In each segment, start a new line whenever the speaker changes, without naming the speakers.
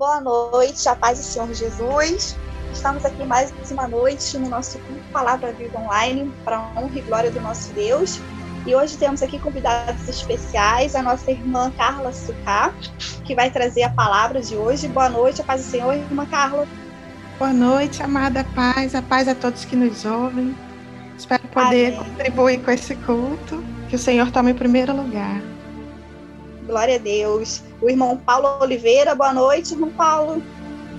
Boa noite, a paz do Senhor Jesus. Estamos aqui mais uma noite no nosso culto Palavra Viva Online, para a honra e glória do nosso Deus. E hoje temos aqui convidados especiais, a nossa irmã Carla Sucá, que vai trazer a palavra de hoje. Boa noite, a paz do Senhor, irmã Carla.
Boa noite, amada paz, a paz a todos que nos ouvem. Espero poder Amém. contribuir com esse culto, que o Senhor tome em primeiro lugar.
Glória a Deus. O irmão Paulo Oliveira, boa noite, irmão Paulo.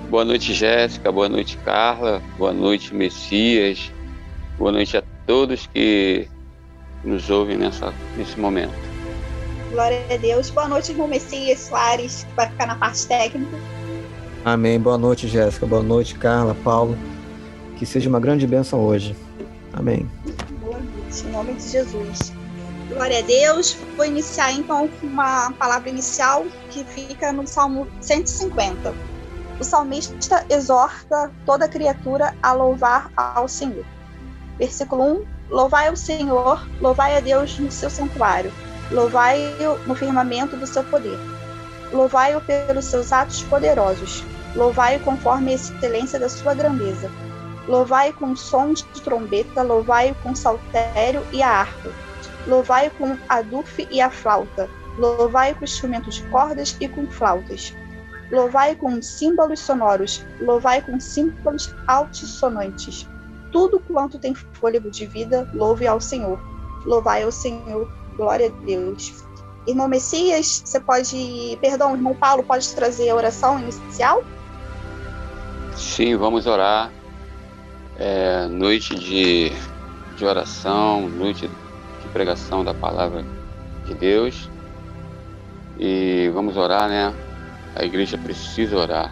Boa noite, Jéssica. Boa noite, Carla. Boa noite, Messias. Boa noite a todos que nos ouvem nessa, nesse momento.
Glória a Deus. Boa noite, irmão Messias Soares, que vai ficar na parte técnica.
Amém. Boa noite, Jéssica. Boa noite, Carla, Paulo. Que seja uma grande bênção hoje. Amém.
Boa noite, em nome de Jesus. Glória a Deus. Vou iniciar então com uma palavra inicial que fica no Salmo 150. O salmista exorta toda criatura a louvar ao Senhor. Versículo 1: Louvai ao Senhor, louvai a Deus no seu santuário, louvai-o no firmamento do seu poder. Louvai-o pelos seus atos poderosos, louvai-o conforme a excelência da sua grandeza. Louvai-o com som de trombeta, louvai-o com saltério e a harpa. Louvai-o com a dufe e a flauta. Louvai-o com instrumentos de cordas e com flautas. Louvai-o com símbolos sonoros. Louvai com símbolos altissonantes tudo quanto tem fôlego de vida, louve ao Senhor. Louvai ao Senhor, glória a Deus. Irmão Messias, você pode, perdão, irmão Paulo, pode trazer a oração inicial?
Sim, vamos orar. É, noite de, de oração, noite pregação da palavra de Deus. E vamos orar, né? A igreja precisa orar.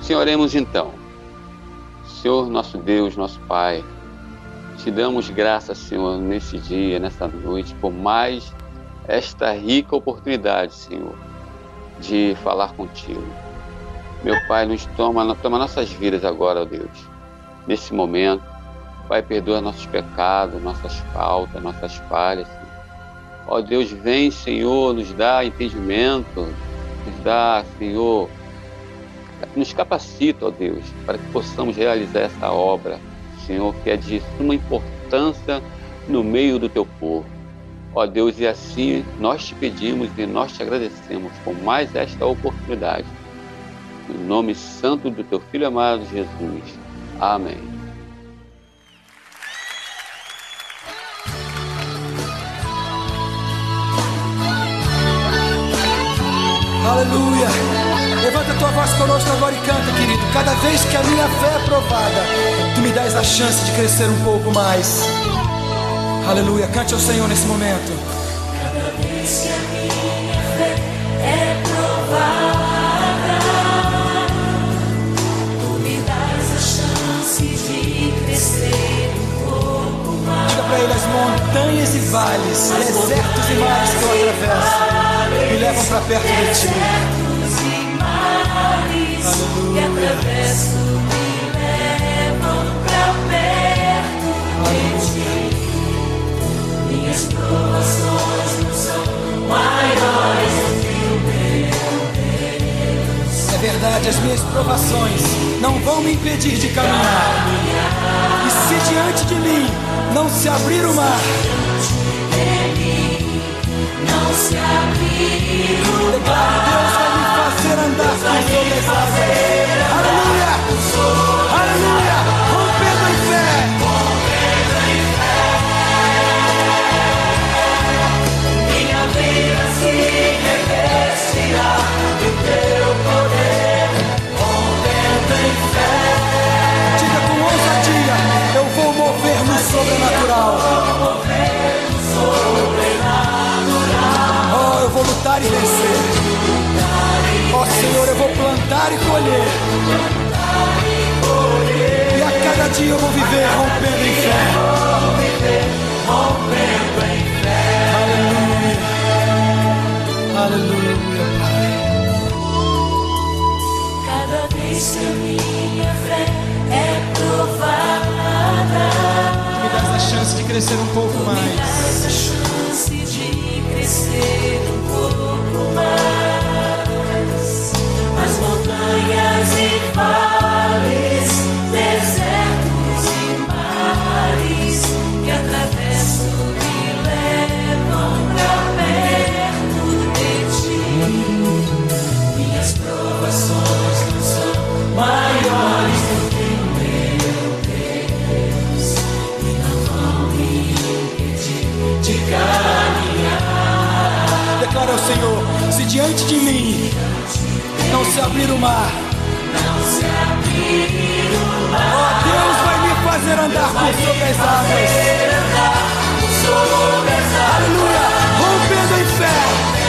Senhor, oremos então. Senhor, nosso Deus, nosso Pai, te damos graças, Senhor, nesse dia, nessa noite, por mais esta rica oportunidade, Senhor, de falar contigo. Meu Pai, nos toma, toma nossas vidas agora, ó Deus, nesse momento. Pai, perdoa nossos pecados, nossas faltas, nossas falhas. Ó Deus, vem, Senhor, nos dá entendimento, nos dá, Senhor, nos capacita, ó Deus, para que possamos realizar essa obra, Senhor, que é de suma importância no meio do teu povo. Ó Deus, e assim nós te pedimos e nós te agradecemos por mais esta oportunidade. Em nome santo do teu Filho amado Jesus. Amém.
Aleluia. Levanta a tua voz conosco agora e canta, querido. Cada vez que a minha fé é provada, tu me dás a chance de crescer um pouco mais. Aleluia. Cante ao Senhor nesse momento.
Cada vez que a minha fé é provada, tu me dás a chance de crescer um pouco mais.
Diga para ele as montanhas e vales, desertos e mares que eu atravesso, levam para perto de ti
que atravesso me levam pra perto de ti. Minhas provações não são maiores do que o meu Deus.
É verdade, as minhas provações não vão me impedir de caminhar. E se diante de mim não se abrir o mar,
se abrir o.
Deus vai me fazer andar as águas. Aleluia! Aleluia! Dia eu vou viver rompendo em fé.
Rompendo em fé.
Aleluia. Aleluia, Pai.
Cada vez que a minha fé é provada,
me dás a chance de crescer um pouco mais.
Me dás a chance de crescer
diante de mim não se abrir o mar, ó Deus vai me fazer andar por sobre as águas. Aleluia, rompendo em fé.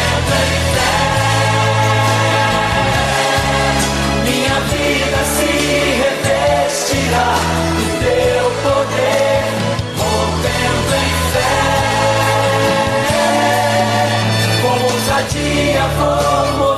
Com ousadia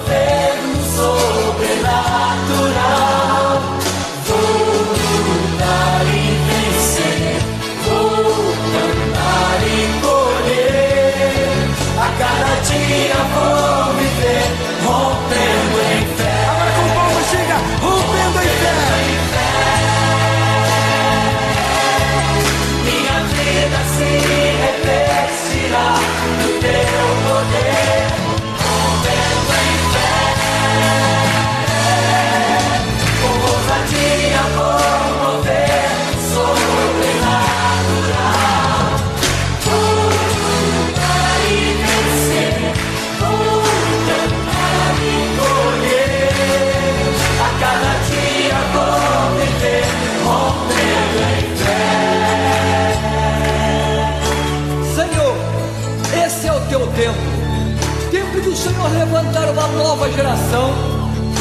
nova geração,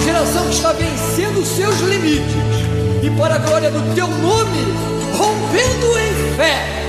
geração que está vencendo os seus limites e para a glória do teu nome, rompendo em fé.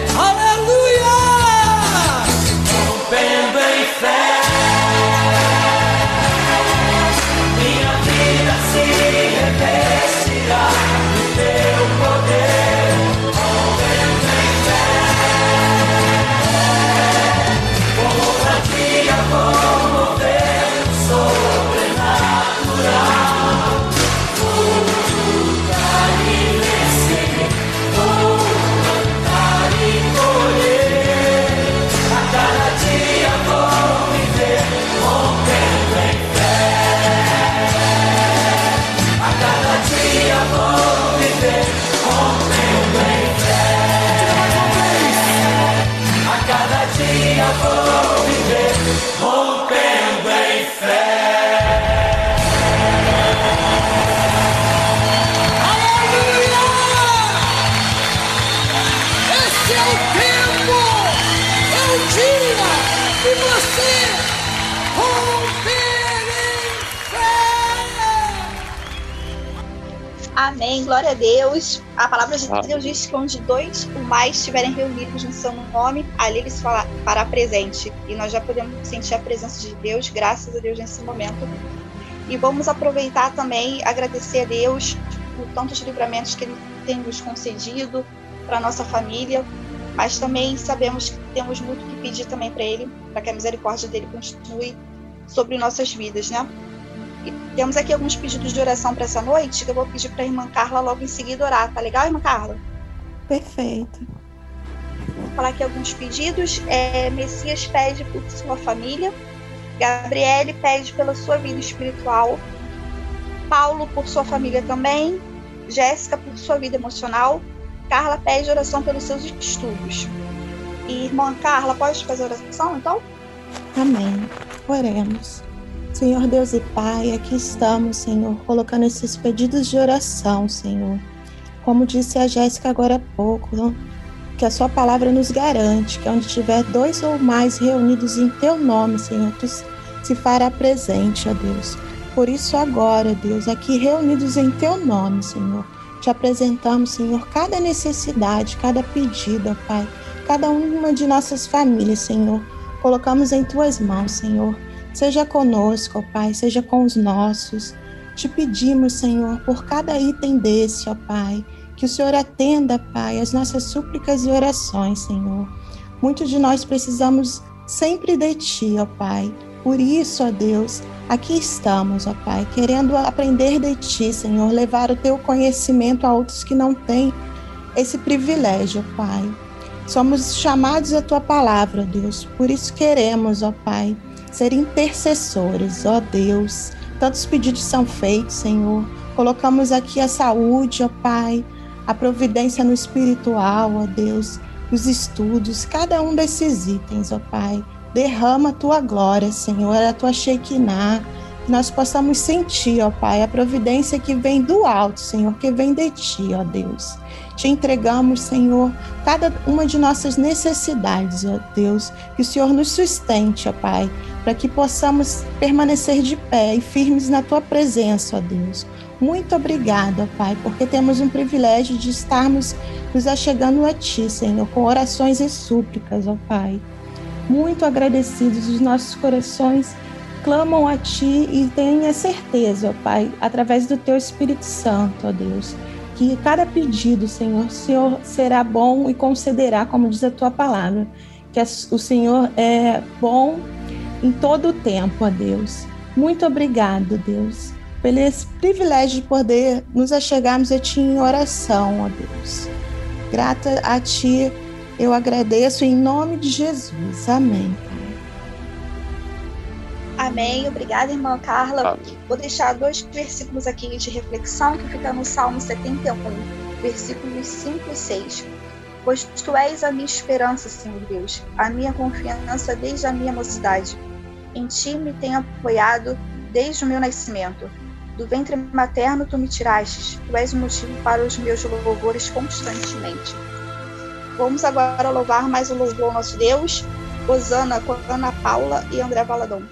Amém, glória a Deus. A palavra de
Ah.
Deus diz que onde dois ou mais estiverem reunidos no seu nome, ali eles fala- fará presente. E nós já podemos sentir a presença de Deus, graças a Deus, nesse momento. E vamos aproveitar também, agradecer a Deus por tantos livramentos que Ele tem nos concedido para nossa família, mas também sabemos que temos muito que pedir também para Ele, para que a misericórdia dele continue sobre nossas vidas, né? E temos aqui alguns pedidos de oração para essa noite, que eu vou pedir para a irmã Carla logo em seguida orar, tá legal, irmã Carla?
Perfeito.
Vou falar aqui alguns pedidos. É, Messias pede por sua família. Gabriele pede pela sua vida espiritual. Paulo por sua família também. Jéssica por sua vida emocional. Carla pede oração pelos seus estudos. E irmã Carla, pode fazer oração então?
Amém. Oremos. Senhor Deus e Pai, aqui estamos, Senhor, colocando esses pedidos de oração, Senhor. Como disse a Jéssica agora há pouco, que a Sua palavra nos garante que onde tiver dois ou mais reunidos em Teu nome, Senhor, Tu se fará presente, ó Deus. Por isso, agora, Deus, aqui reunidos em Teu nome, Senhor, te apresentamos, Senhor, cada necessidade, cada pedido, Pai, cada uma de nossas famílias, Senhor. Colocamos em Tuas mãos, Senhor. Seja conosco, ó Pai, seja com os nossos. Te pedimos, Senhor, por cada item desse, ó Pai, que o Senhor atenda, Pai, as nossas súplicas e orações, Senhor. Muitos de nós precisamos sempre de Ti, ó Pai. Por isso, ó Deus, aqui estamos, ó Pai, querendo aprender de Ti, Senhor, levar o Teu conhecimento a outros que não têm esse privilégio, Pai. Somos chamados à Tua palavra, Deus. Por isso queremos, ó Pai, ser intercessores, ó Deus. Tantos pedidos são feitos, Senhor. Colocamos aqui a saúde, ó Pai, a providência no espiritual, ó Deus, os estudos, cada um desses itens, ó Pai. Derrama a tua glória, Senhor, a tua Shekinah, que nós possamos sentir, ó Pai, a providência que vem do alto, Senhor, que vem de ti, ó Deus. Te entregamos, Senhor, cada uma de nossas necessidades, ó Deus, que o Senhor nos sustente, ó Pai, para que possamos permanecer de pé e firmes na tua presença, ó Deus. Muito obrigada, Pai, porque temos um privilégio de estarmos nos achegando a Ti, Senhor, com orações e súplicas, ó Pai. Muito agradecidos, os nossos corações clamam a Ti e tenha certeza, ó Pai, através do Teu Espírito Santo, ó Deus, que cada pedido, Senhor, Senhor será bom e concederá, como diz a Tua palavra, que o Senhor é bom em todo o tempo, ó Deus. Muito obrigado, Deus, pelo esse privilégio de poder nos achegarmos a Ti em oração, ó Deus. Grata a Ti, eu agradeço em nome de Jesus. Amém.
Amém. Obrigada, irmã Carla.
Amém.
Vou deixar dois versículos aqui de reflexão que fica no Salmo 71, versículos 5 e 6. Pois tu és a minha esperança, Senhor Deus, a minha confiança desde a minha mocidade. Em ti me tenho apoiado desde o meu nascimento. Do ventre materno tu me tiraste, tu és o motivo para os meus louvores constantemente. Vamos agora louvar mais o louvor ao nosso Deus. Osana com Ana Paula e André Valadão.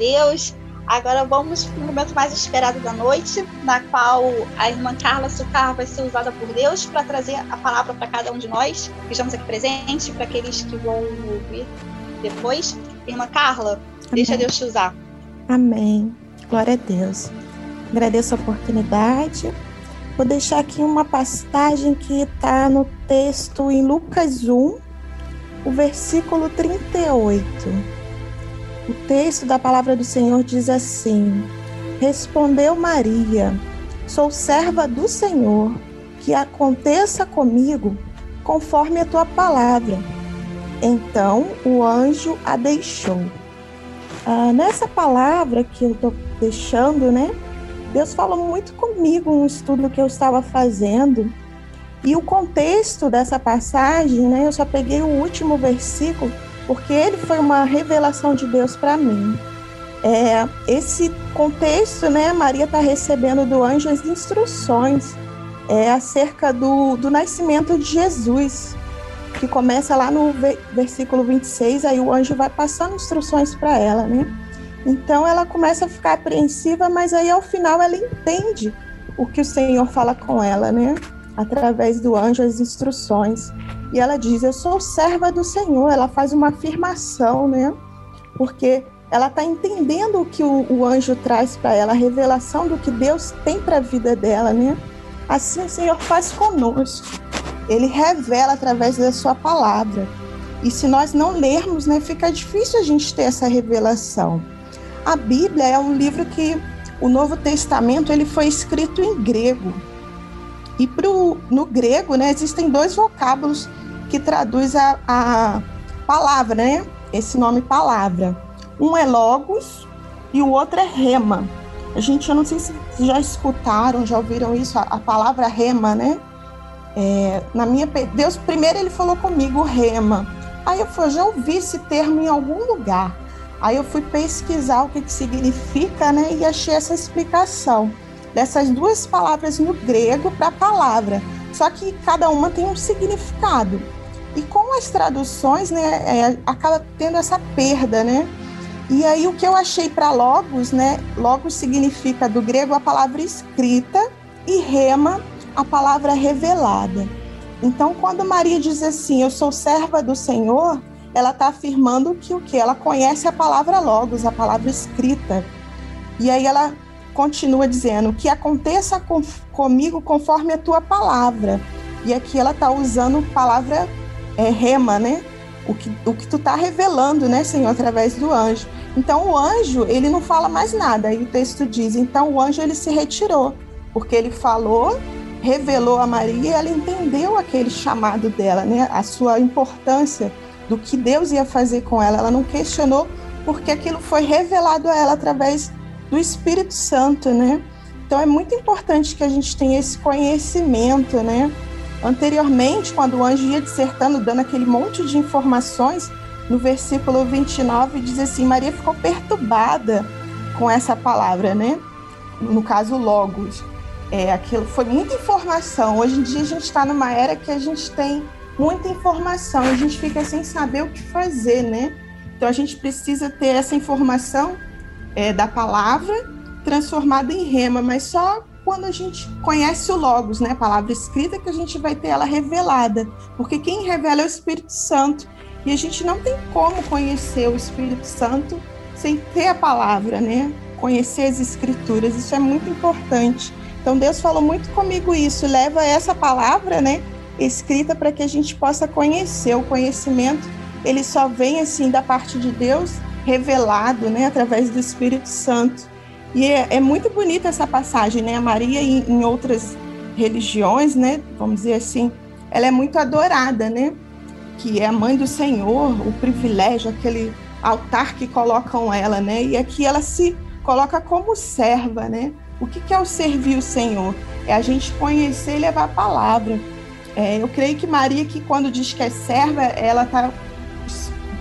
Deus. Agora vamos para o momento mais esperado da noite, na qual a irmã Carla Sucar vai ser usada por Deus para trazer a palavra para cada um de nós que estamos aqui presentes, para aqueles que vão ouvir depois. Irmã Carla, Amém. deixa Deus te usar.
Amém. Glória a Deus. Agradeço a oportunidade. Vou deixar aqui uma passagem que está no texto em Lucas 1, o versículo 38 o texto da palavra do Senhor diz assim: Respondeu Maria: Sou serva do Senhor, que aconteça comigo conforme a tua palavra. Então o anjo a deixou. Ah, nessa palavra que eu estou deixando, né? Deus falou muito comigo um estudo que eu estava fazendo. E o contexto dessa passagem, né? Eu só peguei o último versículo porque ele foi uma revelação de Deus para mim. É, esse contexto, né, Maria está recebendo do anjo as instruções é, acerca do, do nascimento de Jesus, que começa lá no versículo 26, aí o anjo vai passando instruções para ela, né? Então ela começa a ficar apreensiva, mas aí ao final ela entende o que o Senhor fala com ela, né? Através do anjo, as instruções. E ela diz: Eu sou serva do Senhor. Ela faz uma afirmação, né? Porque ela está entendendo o que o, o anjo traz para ela, a revelação do que Deus tem para a vida dela, né? Assim o Senhor faz conosco. Ele revela através da sua palavra. E se nós não lermos, né, fica difícil a gente ter essa revelação. A Bíblia é um livro que o Novo Testamento ele foi escrito em grego. E pro, no grego, né, existem dois vocábulos que traduz a, a palavra, né? Esse nome palavra. Um é logos e o outro é rema. A gente, eu não sei se já escutaram, já ouviram isso, a, a palavra rema, né? É, na minha Deus primeiro ele falou comigo rema. Aí eu falei, já ouvi esse termo em algum lugar. Aí eu fui pesquisar o que, que significa, né? E achei essa explicação dessas duas palavras no grego para palavra. Só que cada uma tem um significado. E com as traduções, né, é, acaba tendo essa perda, né? E aí o que eu achei para logos, né? Logos significa do grego a palavra escrita e rema a palavra revelada. Então, quando Maria diz assim, eu sou serva do Senhor, ela está afirmando que o que ela conhece a palavra logos, a palavra escrita. E aí ela continua dizendo que aconteça com, comigo conforme a tua palavra. E aqui ela está usando palavra é, rema, né? O que, o que tu está revelando, né, Senhor, através do anjo. Então o anjo, ele não fala mais nada. Aí o texto diz, então o anjo ele se retirou, porque ele falou, revelou a Maria e ela entendeu aquele chamado dela, né? A sua importância do que Deus ia fazer com ela. Ela não questionou porque aquilo foi revelado a ela através do Espírito Santo, né? Então é muito importante que a gente tenha esse conhecimento, né? Anteriormente, quando o anjo ia dissertando, dando aquele monte de informações, no versículo 29 diz assim: Maria ficou perturbada com essa palavra, né? No caso, logos. É, aquilo foi muita informação. Hoje em dia a gente está numa era que a gente tem muita informação, a gente fica sem saber o que fazer, né? Então a gente precisa ter essa informação é, da palavra transformada em rema, mas só quando a gente conhece o Logos, né, a palavra escrita, que a gente vai ter ela revelada, porque quem revela é o Espírito Santo. E a gente não tem como conhecer o Espírito Santo sem ter a palavra, né? Conhecer as escrituras, isso é muito importante. Então Deus falou muito comigo isso, leva essa palavra, né, escrita para que a gente possa conhecer. O conhecimento, ele só vem assim da parte de Deus, revelado, né, através do Espírito Santo. E é, é, muito bonita essa passagem, né? A Maria em, em, outras religiões, né? Vamos dizer assim, ela é muito adorada, né? Que é a mãe do Senhor, o privilégio, aquele altar que colocam ela, né? E aqui ela se coloca como serva, né? O que, que é o servir o Senhor? É a gente conhecer e levar a palavra. É, eu creio que Maria, que quando diz que é serva, ela está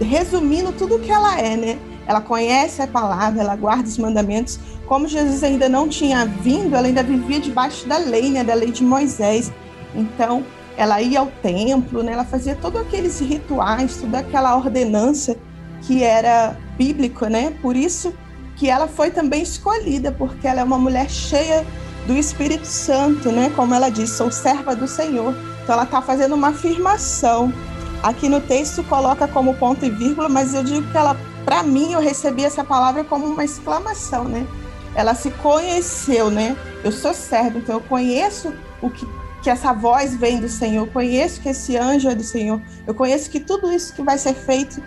resumindo tudo o que ela é, né? Ela conhece a palavra, ela guarda os mandamentos, como Jesus ainda não tinha vindo, ela ainda vivia debaixo da lei, né, da lei de Moisés. Então, ela ia ao templo, né, ela fazia todos aqueles rituais, toda aquela ordenança que era bíblico, né? Por isso que ela foi também escolhida, porque ela é uma mulher cheia do Espírito Santo, né? Como ela diz, sou serva do Senhor. Então ela está fazendo uma afirmação. Aqui no texto coloca como ponto e vírgula, mas eu digo que ela, para mim, eu recebi essa palavra como uma exclamação, né? Ela se conheceu, né? Eu sou serva, então eu conheço o que que essa voz vem do Senhor, eu conheço que esse anjo é do Senhor, eu conheço que tudo isso que vai ser feito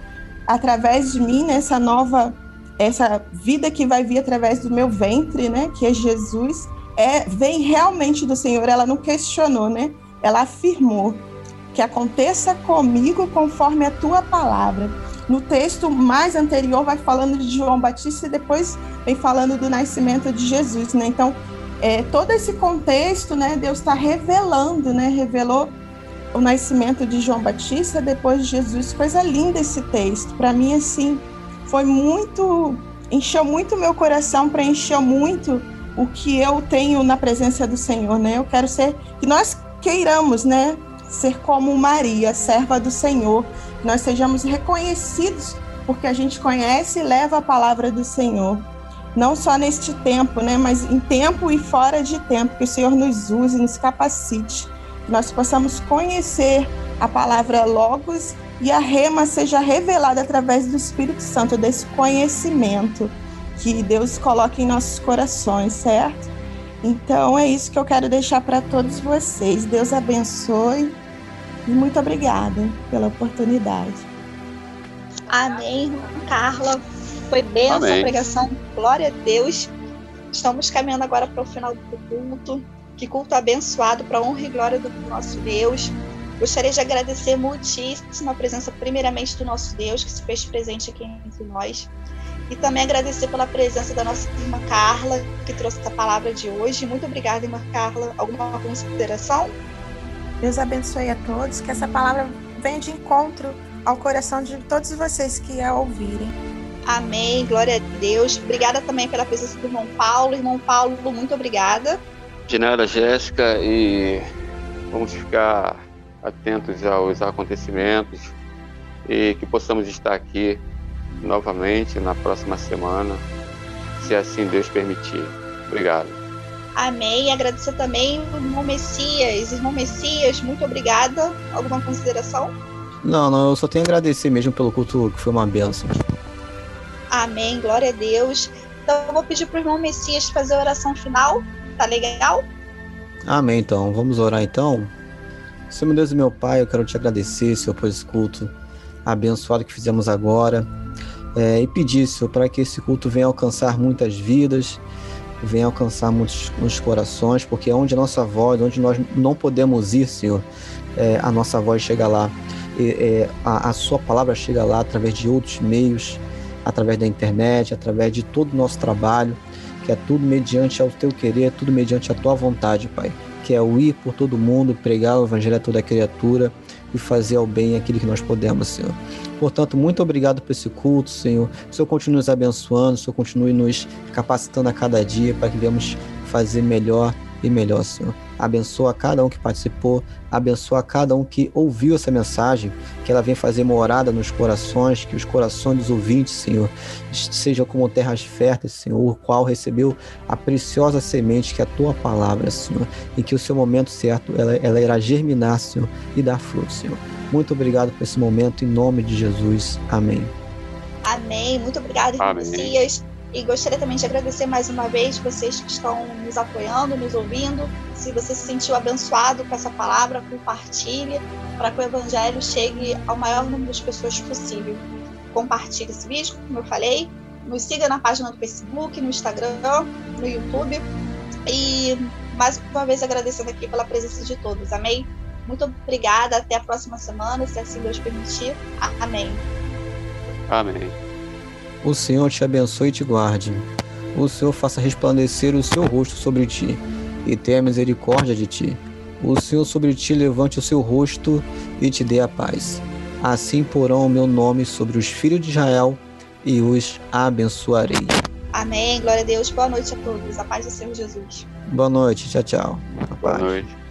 através de mim nessa nova essa vida que vai vir através do meu ventre, né, que é Jesus, é vem realmente do Senhor. Ela não questionou, né? Ela afirmou que aconteça comigo conforme a tua palavra. No texto mais anterior vai falando de João Batista e depois vem falando do nascimento de Jesus, né? Então, é, todo esse contexto, né, Deus está revelando, né? Revelou o nascimento de João Batista depois de Jesus. Coisa linda esse texto. Para mim, assim, foi muito. encheu muito meu coração, preencheu muito o que eu tenho na presença do Senhor, né? Eu quero ser. que nós queiramos, né? Ser como Maria, serva do Senhor. Nós sejamos reconhecidos porque a gente conhece e leva a palavra do Senhor. Não só neste tempo, né? Mas em tempo e fora de tempo. Que o Senhor nos use, nos capacite. Que nós possamos conhecer a palavra Logos e a rema seja revelada através do Espírito Santo, desse conhecimento que Deus coloca em nossos corações, certo? Então é isso que eu quero deixar para todos vocês. Deus abençoe e muito obrigada pela oportunidade.
Amém, Carla. Foi bem essa pregação. Glória a Deus. Estamos caminhando agora para o final do culto. Que culto abençoado para honra e glória do nosso Deus. Gostaria de agradecer muitíssimo a presença, primeiramente, do nosso Deus, que se fez presente aqui entre nós. E também agradecer pela presença da nossa irmã Carla, que trouxe essa palavra de hoje. Muito obrigada, irmã Carla. Alguma consideração?
Deus abençoe a todos, que essa palavra venha de encontro ao coração de todos vocês que a ouvirem.
Amém, glória a Deus. Obrigada também pela presença do irmão Paulo. Irmão Paulo, muito obrigada.
De nada, Jéssica, e vamos ficar atentos aos acontecimentos e que possamos estar aqui novamente na próxima semana, se assim Deus permitir. Obrigado.
Amém. Agradecer também o irmão Messias. Irmão Messias, muito obrigada. Alguma consideração?
Não, não, eu só tenho a agradecer mesmo pelo culto, que foi uma benção.
Amém. Glória a Deus. Então eu vou pedir para o irmão Messias fazer a oração final. Tá legal?
Amém, então. Vamos orar então. Senhor meu Deus e meu Pai, eu quero te agradecer, Senhor, por esse culto abençoado que fizemos agora. É, e pedir, Senhor, para que esse culto venha alcançar muitas vidas, venha alcançar muitos, muitos corações, porque é onde a nossa voz, onde nós não podemos ir, Senhor, é, a nossa voz chega lá. E, é, a, a Sua palavra chega lá através de outros meios, através da internet, através de todo o nosso trabalho, que é tudo mediante ao Teu querer, tudo mediante a Tua vontade, Pai que é o ir por todo mundo, pregar o evangelho a toda criatura e fazer ao bem aquilo que nós podemos, Senhor. Portanto, muito obrigado por esse culto, Senhor. O Senhor continue nos abençoando, o Senhor continue nos capacitando a cada dia para que venhamos fazer melhor e melhor, Senhor. Abençoa cada um que participou, abençoa cada um que ouviu essa mensagem, que ela venha fazer morada nos corações, que os corações dos ouvintes, Senhor, sejam como terras férteis, Senhor, o qual recebeu a preciosa semente que é a tua palavra, Senhor, e que o seu momento certo ela, ela irá germinar, Senhor, e dar fruto, Senhor. Muito obrigado por esse momento, em nome de Jesus. Amém.
Amém. Muito obrigado, Messias. E gostaria também de agradecer mais uma vez vocês que estão nos apoiando, nos ouvindo. Se você se sentiu abençoado com essa palavra, compartilhe para que o Evangelho chegue ao maior número de pessoas possível. Compartilhe esse vídeo, como eu falei. Nos siga na página do Facebook, no Instagram, no YouTube. E mais uma vez agradecendo aqui pela presença de todos. Amém? Muito obrigada. Até a próxima semana, se assim Deus permitir. Amém.
Amém.
O Senhor te abençoe e te guarde. O Senhor faça resplandecer o seu rosto sobre ti e tenha misericórdia de ti. O Senhor sobre ti levante o seu rosto e te dê a paz. Assim porão o meu nome sobre os filhos de Israel e os abençoarei.
Amém. Glória a Deus. Boa noite a todos. A paz do Senhor Jesus.
Boa noite. Tchau, tchau.
Boa noite.